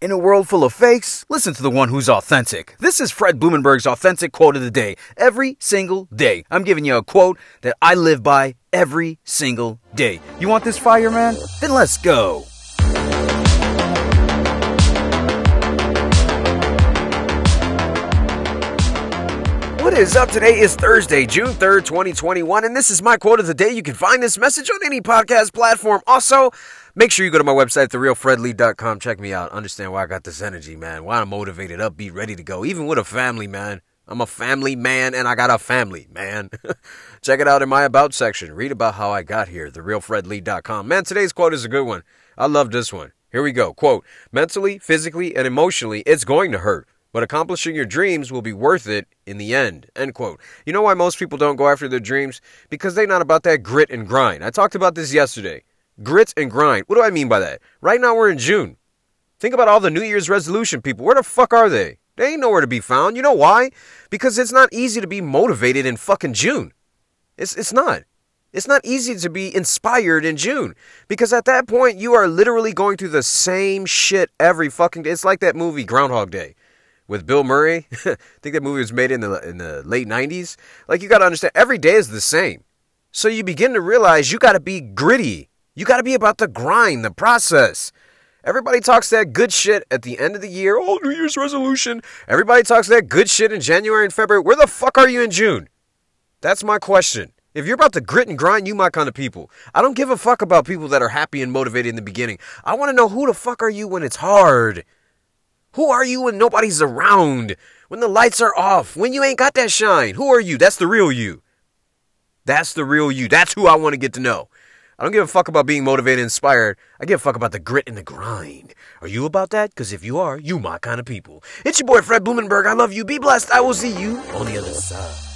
In a world full of fakes, listen to the one who's authentic. This is Fred Blumenberg's authentic quote of the day. Every single day, I'm giving you a quote that I live by every single day. You want this fire, man? Then let's go. What is up? Today is Thursday, June 3rd, 2021, and this is my quote of the day. You can find this message on any podcast platform. Also, make sure you go to my website, therealfredlee.com. Check me out. Understand why I got this energy, man. Why I'm motivated, upbeat, ready to go, even with a family, man. I'm a family man and I got a family, man. Check it out in my About section. Read about how I got here, therealfredlee.com. Man, today's quote is a good one. I love this one. Here we go. Quote Mentally, physically, and emotionally, it's going to hurt but accomplishing your dreams will be worth it in the end. End quote. You know why most people don't go after their dreams? Because they're not about that grit and grind. I talked about this yesterday. Grit and grind. What do I mean by that? Right now we're in June. Think about all the New Year's resolution people. Where the fuck are they? They ain't nowhere to be found. You know why? Because it's not easy to be motivated in fucking June. It's it's not. It's not easy to be inspired in June because at that point you are literally going through the same shit every fucking day. It's like that movie Groundhog Day with Bill Murray. I think that movie was made in the in the late 90s. Like you got to understand every day is the same. So you begin to realize you got to be gritty. You got to be about the grind, the process. Everybody talks that good shit at the end of the year. Oh, New Year's resolution. Everybody talks that good shit in January and February. Where the fuck are you in June? That's my question. If you're about to grit and grind, you my kind of people. I don't give a fuck about people that are happy and motivated in the beginning. I want to know who the fuck are you when it's hard? Who are you when nobody's around? When the lights are off? When you ain't got that shine? Who are you? That's the real you. That's the real you. That's who I want to get to know. I don't give a fuck about being motivated and inspired. I give a fuck about the grit and the grind. Are you about that? Because if you are, you my kind of people. It's your boy Fred Blumenberg. I love you. Be blessed. I will see you on the other side.